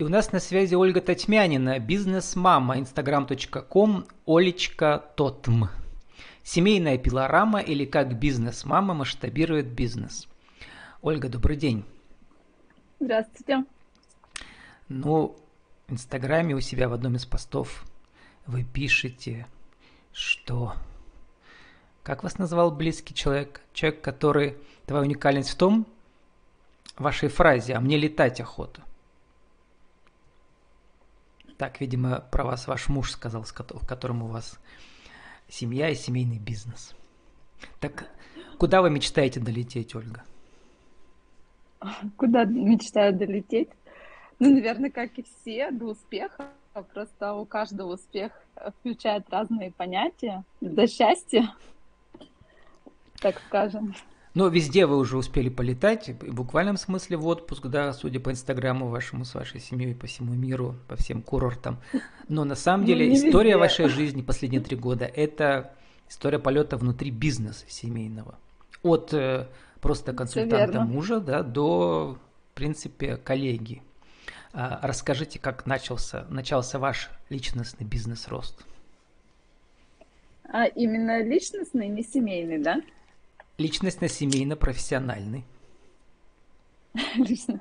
И у нас на связи Ольга Татьмянина, бизнес-мама, instagram.com, Олечка Тотм. Семейная пилорама или как бизнес-мама масштабирует бизнес. Ольга, добрый день. Здравствуйте. Ну, в Инстаграме у себя в одном из постов вы пишете, что... Как вас назвал близкий человек? Человек, который... Твоя уникальность в том, в вашей фразе «а мне летать охота». Так, видимо, про вас ваш муж сказал, с которым у вас семья и семейный бизнес. Так, куда вы мечтаете долететь, Ольга? Куда мечтаю долететь? Ну, наверное, как и все, до успеха. Просто у каждого успех включает разные понятия. До счастья, так скажем. Но везде вы уже успели полетать, в буквальном смысле в отпуск, да, судя по инстаграму вашему с вашей семьей по всему миру, по всем курортам. Но на самом ну, деле ну, история везде. вашей жизни последние три года – это история полета внутри бизнеса семейного. От э, просто консультанта мужа, да, до, в принципе, коллеги. А, расскажите, как начался, начался ваш личностный бизнес-рост. А именно личностный, не семейный, да? Личностно-семейно-профессиональный. Лично.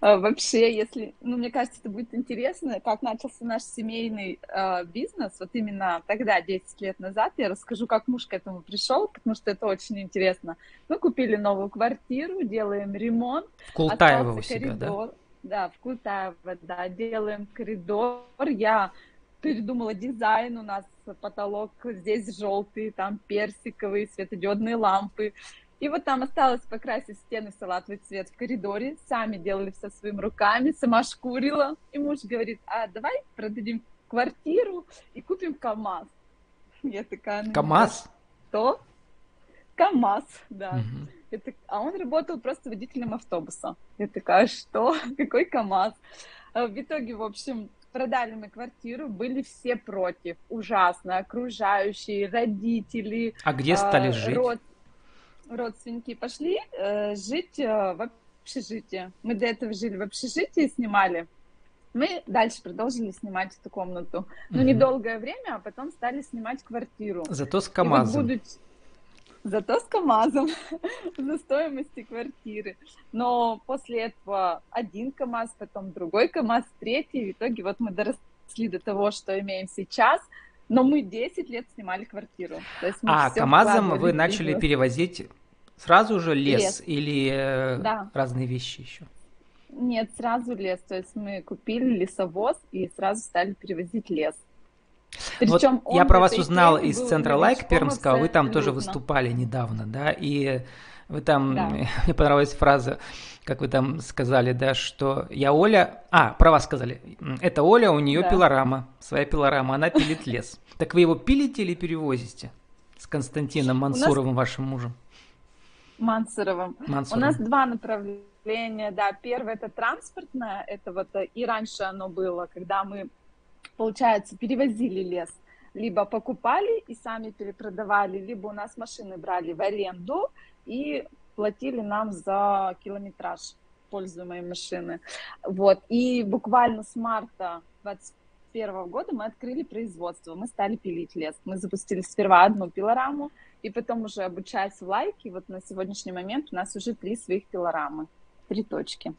А, вообще, если, ну, мне кажется, это будет интересно, как начался наш семейный э, бизнес, вот именно тогда, 10 лет назад, я расскажу, как муж к этому пришел, потому что это очень интересно. Мы купили новую квартиру, делаем ремонт. В Култаево у себя, коридор. да? Да, в Култаево, да, делаем коридор. Я передумала дизайн, у нас потолок здесь желтый, там персиковый, светодиодные лампы. И вот там осталось покрасить стены в салатовый цвет в коридоре. Сами делали все своими руками, сама шкурила. И муж говорит, а давай продадим квартиру и купим КАМАЗ. Я такая... Ну, КАМАЗ? Что? КАМАЗ, да. Угу. Это... А он работал просто водителем автобуса. Я такая, что? Какой КАМАЗ? А в итоге, в общем, продали мы квартиру, были все против, ужасно, окружающие, родители. А где стали э, жить? Род... Родственники пошли э, жить э, в общежитие. Мы до этого жили в общежитии, снимали. Мы дальше продолжили снимать эту комнату. Но угу. недолгое время, а потом стали снимать квартиру. Зато с КАМАЗом. вот будучи... Зато с КАМАЗом за стоимости квартиры. Но после этого один КАМАЗ, потом другой КАМАЗ, третий. В итоге вот мы доросли до того, что имеем сейчас. Но мы 10 лет снимали квартиру. а КАМАЗом вы начали перевозить сразу же лес, лес. или э, да. разные вещи еще? Нет, сразу лес. То есть мы купили лесовоз и сразу стали перевозить лес. Причем вот я про вас узнал из центра Лайк Пермского, вы там тоже выступали недавно, да, и вы там, да. мне понравилась фраза, как вы там сказали, да, что я Оля, а, про вас сказали, это Оля, у нее да. пилорама, своя пилорама, она пилит лес. Так вы его пилите или перевозите с Константином Мансуровым, вашим мужем? Мансуровым. Мансуровым. У нас два направления, да. Первое это транспортное, это вот э, и раньше оно было, когда мы получается, перевозили лес. Либо покупали и сами перепродавали, либо у нас машины брали в аренду и платили нам за километраж пользуемой машины. Вот. И буквально с марта 2021 года мы открыли производство, мы стали пилить лес. Мы запустили сперва одну пилораму, и потом уже обучаясь в лайке, вот на сегодняшний момент у нас уже три своих пилорамы, три точки.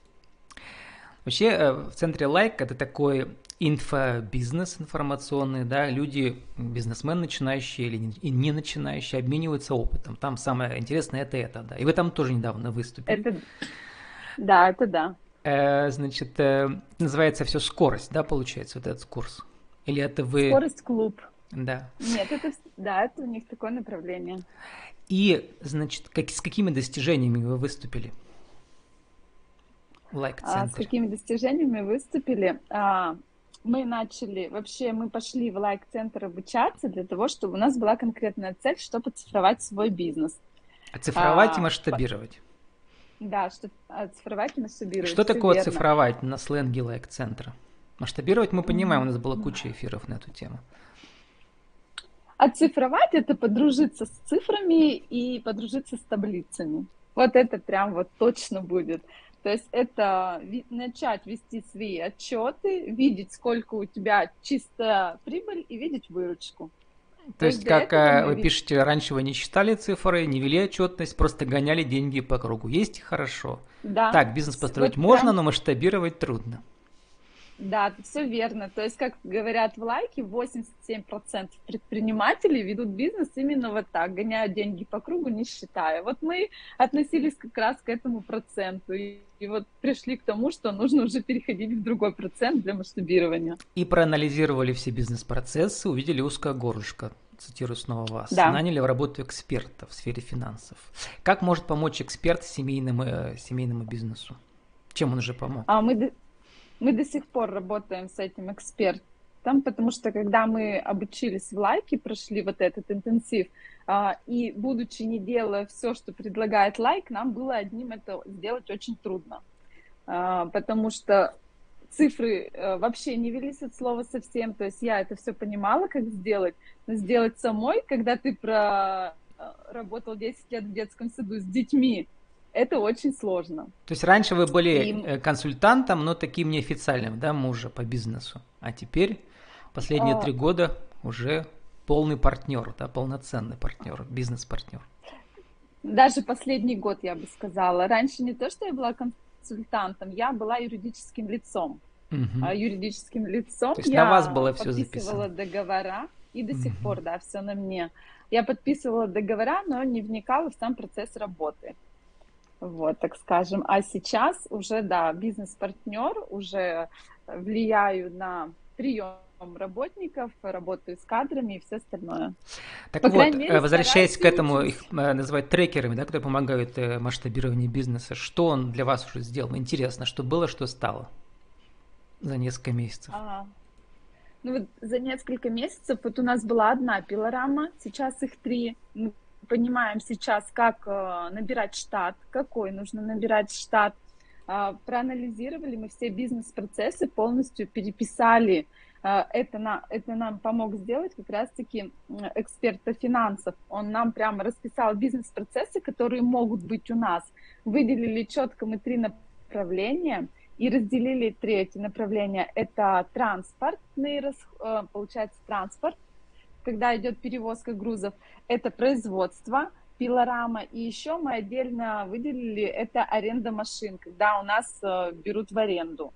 Вообще э, в центре лайк это такой инфобизнес информационный, да, люди, бизнесмен начинающие или не начинающие, обмениваются опытом. Там самое интересное это это, да. И вы там тоже недавно выступили. Это... Да, это да. Э, значит, э, называется все скорость, да, получается, вот этот курс? Или это вы... Скорость клуб. Да. Нет, это, да, это у них такое направление. И, значит, как, с какими достижениями вы выступили? А, с какими достижениями выступили? А, мы начали, вообще мы пошли в лайк-центр обучаться для того, чтобы у нас была конкретная цель, чтобы оцифровать свой бизнес. Оцифровать а, и масштабировать. Да, что оцифровать и масштабировать. Что такое верно. оцифровать на сленге лайк-центра? Масштабировать мы понимаем, у нас было куча эфиров на эту тему. Оцифровать – это подружиться с цифрами и подружиться с таблицами. Вот это прям вот точно будет. То есть это начать вести свои отчеты, видеть, сколько у тебя чистая прибыль и видеть выручку. То, То есть, как э, вы пишете, раньше вы не считали цифры, не вели отчетность, просто гоняли деньги по кругу. Есть хорошо. Да. Так, бизнес построить вот можно, прям... но масштабировать трудно. Да, все верно. То есть, как говорят в лайке, 87% предпринимателей ведут бизнес именно вот так, гоняют деньги по кругу, не считая. Вот мы относились как раз к этому проценту. И, и вот пришли к тому, что нужно уже переходить в другой процент для масштабирования. И проанализировали все бизнес-процессы, увидели узкое горлышко цитирую снова вас, да. наняли в работу эксперта в сфере финансов. Как может помочь эксперт семейному, э, семейному бизнесу? Чем он уже помог? А мы, мы до сих пор работаем с этим экспертом, потому что когда мы обучились в лайке, прошли вот этот интенсив, а, и будучи не делая все, что предлагает лайк, нам было одним это сделать очень трудно, а, потому что цифры э, вообще не велись от слова совсем, то есть я это все понимала, как сделать, но сделать самой, когда ты про э, работал 10 лет в детском саду с детьми, это очень сложно. То есть раньше вы были И... Э, консультантом, но таким неофициальным, да, мужа по бизнесу. А теперь последние а... три года уже полный партнер, да, полноценный партнер, бизнес-партнер. Даже последний год, я бы сказала. Раньше не то, что я была консультантом, я была юридическим лицом. Угу. Юридическим лицом то есть я на вас было все подписывала записано. договора, и до угу. сих пор, да, все на мне. Я подписывала договора, но не вникала в сам процесс работы вот, так скажем. А сейчас уже, да, бизнес-партнер, уже влияю на прием работников, работаю с кадрами и все остальное. Так По вот, мере, возвращаясь к этому, их э, называют трекерами, да, которые помогают э, масштабированию бизнеса, что он для вас уже сделал? Интересно, что было, что стало за несколько месяцев? Ага. Ну вот за несколько месяцев вот у нас была одна пилорама, сейчас их три понимаем сейчас, как э, набирать штат, какой нужно набирать штат. А, проанализировали мы все бизнес-процессы, полностью переписали. А, это, на, это нам помог сделать как раз-таки эксперта финансов. Он нам прямо расписал бизнес-процессы, которые могут быть у нас. Выделили четко мы три направления и разделили третье направление. Это транспортный, э, получается, транспорт, когда идет перевозка грузов, это производство, пилорама, и еще мы отдельно выделили это аренда машин, когда у нас э, берут в аренду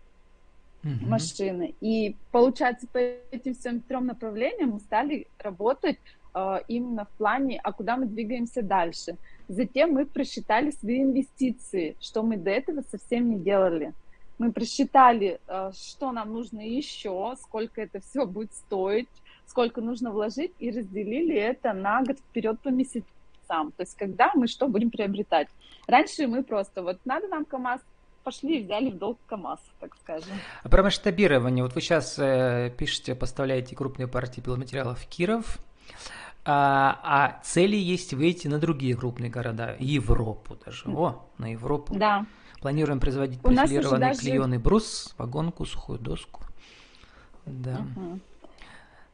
mm-hmm. машины. И получается, по этим всем трем направлениям мы стали работать э, именно в плане, а куда мы двигаемся дальше. Затем мы просчитали свои инвестиции, что мы до этого совсем не делали. Мы просчитали, э, что нам нужно еще, сколько это все будет стоить, сколько нужно вложить, и разделили это на год вперед по месяцам. То есть когда мы что будем приобретать. Раньше мы просто, вот надо нам КАМАЗ, пошли и взяли в долг КАМАЗ, так скажем. А про масштабирование. Вот вы сейчас э, пишете, поставляете крупные партии пиломатериалов в Киров, а, а цели есть выйти на другие крупные города, Европу даже. О, на Европу. Да. Планируем производить профилированный даже... клееный брус, вагонку, сухую доску. Да. Угу.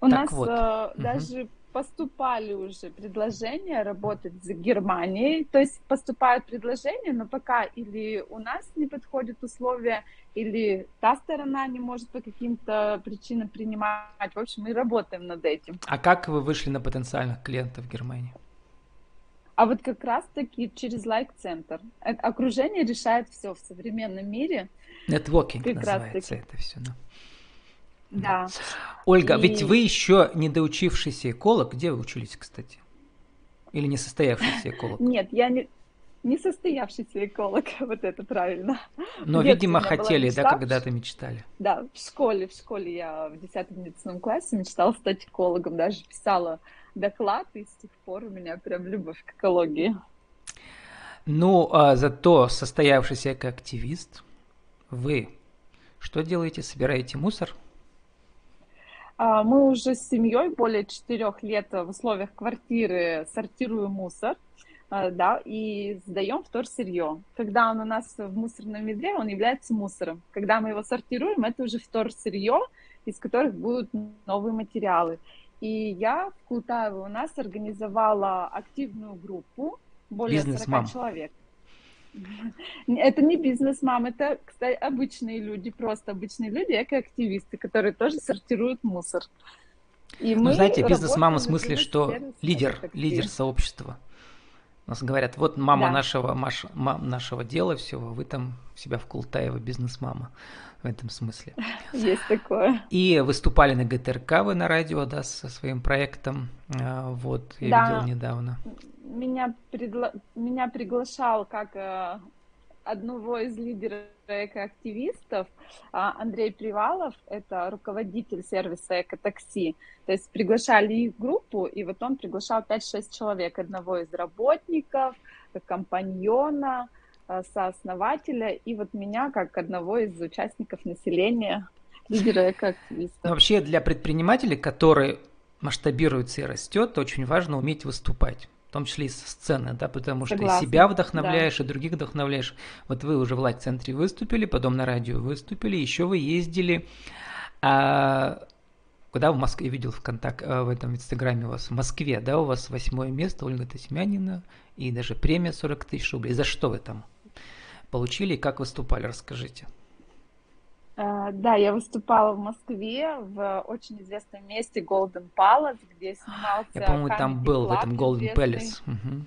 У так нас вот. э, угу. даже поступали уже предложения работать с Германией, то есть поступают предложения, но пока или у нас не подходят условия, или та сторона не может по каким-то причинам принимать. В общем, мы работаем над этим. А как вы вышли на потенциальных клиентов в Германии? А вот как раз-таки через лайк-центр. Окружение решает все в современном мире. Нетворкинг называется это все. Да. Да. Ольга, и... ведь вы еще недоучившийся эколог. Где вы учились, кстати? Или не состоявшийся эколог? Нет, я не, не состоявшийся эколог, вот это правильно. Но, видимо, хотели, да, когда-то мечтали. Да, в школе, в школе я в 10 медицинском классе мечтала стать экологом, даже писала доклад, и с тех пор у меня прям любовь к экологии. Ну, а зато состоявшийся как активист, вы что делаете? Собираете мусор? А, мы уже с семьей более четырех лет в условиях квартиры сортируем мусор, а, да, и сдаем вторсырье. Когда он у нас в мусорном ведре, он является мусором. Когда мы его сортируем, это уже вторсырье, из которых будут новые материалы. И я в Култаево у нас организовала активную группу, более Бизнес 40 человек. Это не бизнес-мам, это, кстати, обычные люди, просто обычные люди, экоактивисты, которые тоже сортируют мусор. И ну, мы знаете, бизнес-мама в смысле, что лидер, лидер сообщества. У нас говорят, вот мама да. нашего, Маш, мам, нашего дела всего, вы там себя в Култаево бизнес-мама в этом смысле. Есть такое. И выступали на ГТРК вы на радио, да, со своим проектом. А, вот, я да. видел недавно. Меня, предла... Меня приглашал как э, одного из лидеров экоактивистов а, Андрей Привалов, это руководитель сервиса Экотакси. То есть приглашали их группу, и вот он приглашал 5-6 человек, одного из работников, компаньона, сооснователя, и вот меня как одного из участников населения, лидера экоактивиста. Вообще для предпринимателей, который масштабируется и растет, очень важно уметь выступать в том числе и со сцены, да, потому что Согласна, и себя вдохновляешь, да. и других вдохновляешь. Вот вы уже в лайк-центре выступили, потом на радио выступили, еще вы ездили, а, куда в Москве, я видел ВКонтакте, в этом инстаграме у вас, в Москве, да, у вас восьмое место, Ольга Тасьмянина, и даже премия 40 тысяч рублей. За что вы там получили и как выступали, расскажите. Э, да, я выступала в Москве в очень известном месте Golden Palace, где снимался. Я помню, там был в этом Golden Palace. Угу.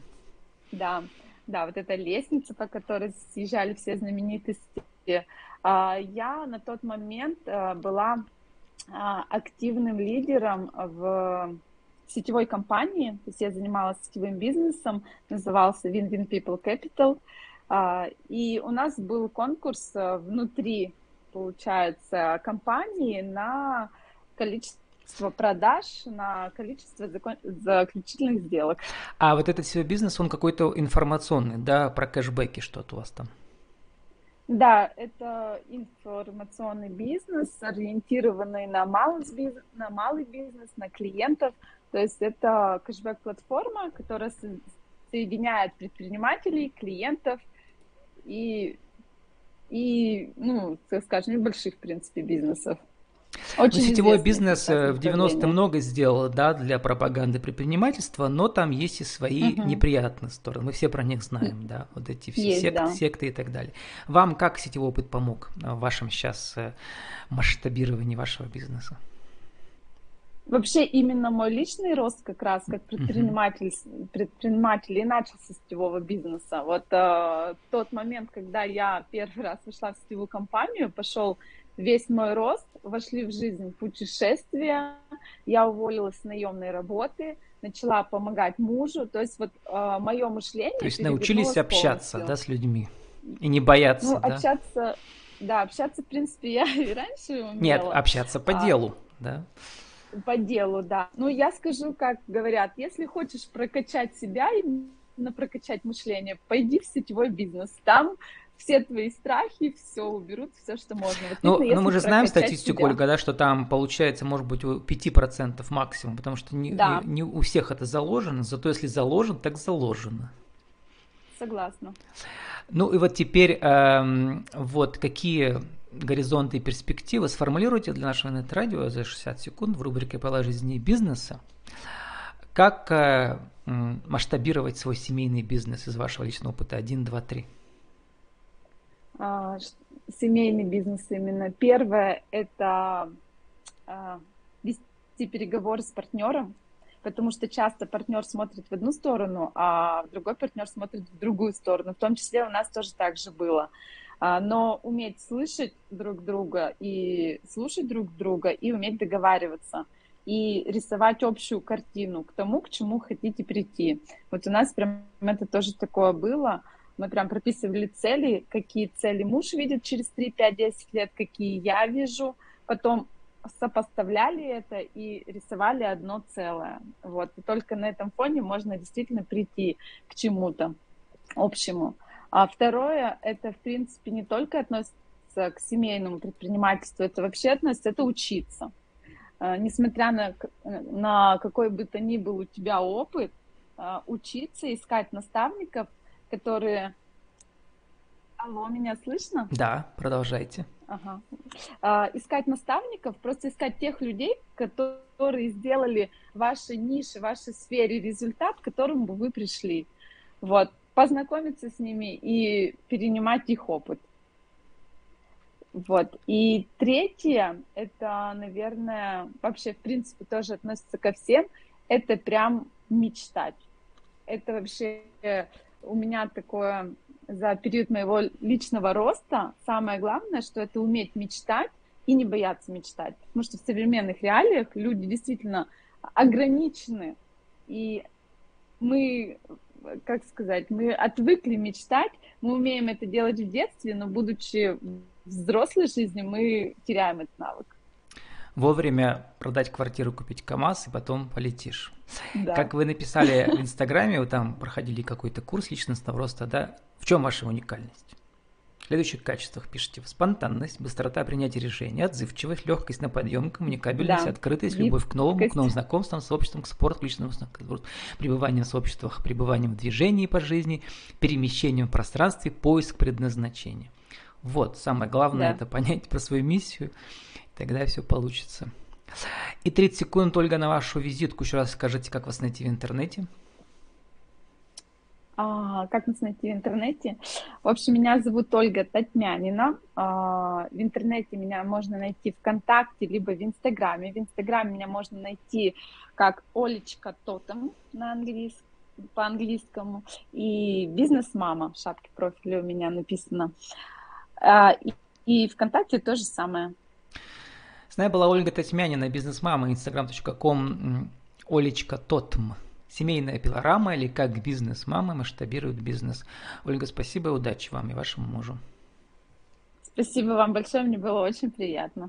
Да, да, вот эта лестница, по которой съезжали все знаменитости. А, я на тот момент э, была а, активным лидером в сетевой компании, то есть я занималась сетевым бизнесом, назывался Win-Win People Capital, а, и у нас был конкурс э, внутри получается, компании на количество продаж, на количество закон... заключительных сделок. А вот этот свой бизнес, он какой-то информационный, да, про кэшбэки что-то у вас там? Да, это информационный бизнес, ориентированный на малый бизнес, на малый бизнес, на клиентов. То есть это кэшбэк-платформа, которая соединяет предпринимателей, клиентов и и, ну, скажем, небольших, в принципе, бизнесов. Очень ну, сетевой бизнес э, в 90-е много сделал, да, для пропаганды предпринимательства, но там есть и свои угу. неприятные стороны. Мы все про них знаем, да, вот эти все есть, сект, да. секты и так далее. Вам как сетевой опыт помог в вашем сейчас э, масштабировании вашего бизнеса? Вообще именно мой личный рост как раз как предприниматель, предприниматель и начал с сетевого бизнеса. Вот э, тот момент, когда я первый раз вошла в сетевую компанию, пошел весь мой рост, вошли в жизнь путешествия, я уволилась с наемной работы, начала помогать мужу, то есть вот э, мое мышление... То есть научились общаться, полностью. да, с людьми и не бояться, ну, да? общаться, да, общаться, в принципе, я и раньше умела. Нет, общаться по а, делу, да? По делу, да. Ну, я скажу, как говорят, если хочешь прокачать себя, именно прокачать мышление, пойди в сетевой бизнес. Там все твои страхи, все уберут, все, что можно. Вот ну, но ну, мы же знаем статистику, себя. Ольга, да, что там получается, может быть, у 5% максимум, потому что не, да. не у всех это заложено, зато если заложено, так заложено. Согласна. Ну и вот теперь эм, вот какие горизонты и перспективы сформулируйте для нашего интер-радио за 60 секунд в рубрике «Пола жизни и бизнеса». Как э, масштабировать свой семейный бизнес из вашего личного опыта? Один, два, три. А, семейный бизнес именно. Первое – это а, вести переговоры с партнером, потому что часто партнер смотрит в одну сторону, а другой партнер смотрит в другую сторону. В том числе у нас тоже так же было. А, но уметь слышать друг друга и слушать друг друга и уметь договариваться и рисовать общую картину к тому, к чему хотите прийти. Вот у нас прям это тоже такое было. Мы прям прописывали цели, какие цели муж видит через 3, 5, 10 лет, какие я вижу. Потом сопоставляли это и рисовали одно целое. Вот. И только на этом фоне можно действительно прийти к чему-то общему. А второе, это, в принципе, не только относится к семейному предпринимательству, это вообще относится, это учиться. А, несмотря на, на какой бы то ни был у тебя опыт, а, учиться, искать наставников, которые... Алло, меня слышно? Да, продолжайте. Ага. А, искать наставников, просто искать тех людей, которые сделали вашей нише, вашей сфере результат, к которому бы вы пришли. Вот познакомиться с ними и перенимать их опыт. Вот. И третье, это, наверное, вообще, в принципе, тоже относится ко всем, это прям мечтать. Это вообще у меня такое за период моего личного роста самое главное, что это уметь мечтать и не бояться мечтать. Потому что в современных реалиях люди действительно ограничены. И мы, как сказать, мы отвыкли мечтать, мы умеем это делать в детстве, но будучи взрослой жизни, мы теряем этот навык. Вовремя продать квартиру, купить КАМАЗ и потом полетишь. Да. Как вы написали в Инстаграме, вы там проходили какой-то курс личностного роста, да? В чем ваша уникальность? В следующих качествах пишите спонтанность, быстрота принятия решений, отзывчивость, легкость на подъем, коммуникабельность, да. открытость, любовь к новому, к новым знакомствам, сообществам, к спорту, к личному пребывание в сообществах, пребывание в движении по жизни, перемещение в пространстве, поиск предназначения. Вот, самое главное да. это понять про свою миссию, тогда все получится. И 30 секунд, Ольга, на вашу визитку. Еще раз скажите, как вас найти в интернете. А, как нас найти в интернете? В общем, меня зовут Ольга Татьмянина. А, в интернете меня можно найти ВКонтакте, либо в Инстаграме. В Инстаграме меня можно найти как Олечка Тотем на английском по-английскому, и бизнес-мама в шапке профиля у меня написано. А, и, и ВКонтакте то же самое. С нами была Ольга Татьмянина, бизнес-мама, instagram.com Олечка Тотм. Семейная пилорама или как бизнес-мама масштабирует бизнес. Ольга, спасибо и удачи вам и вашему мужу. Спасибо вам большое, мне было очень приятно.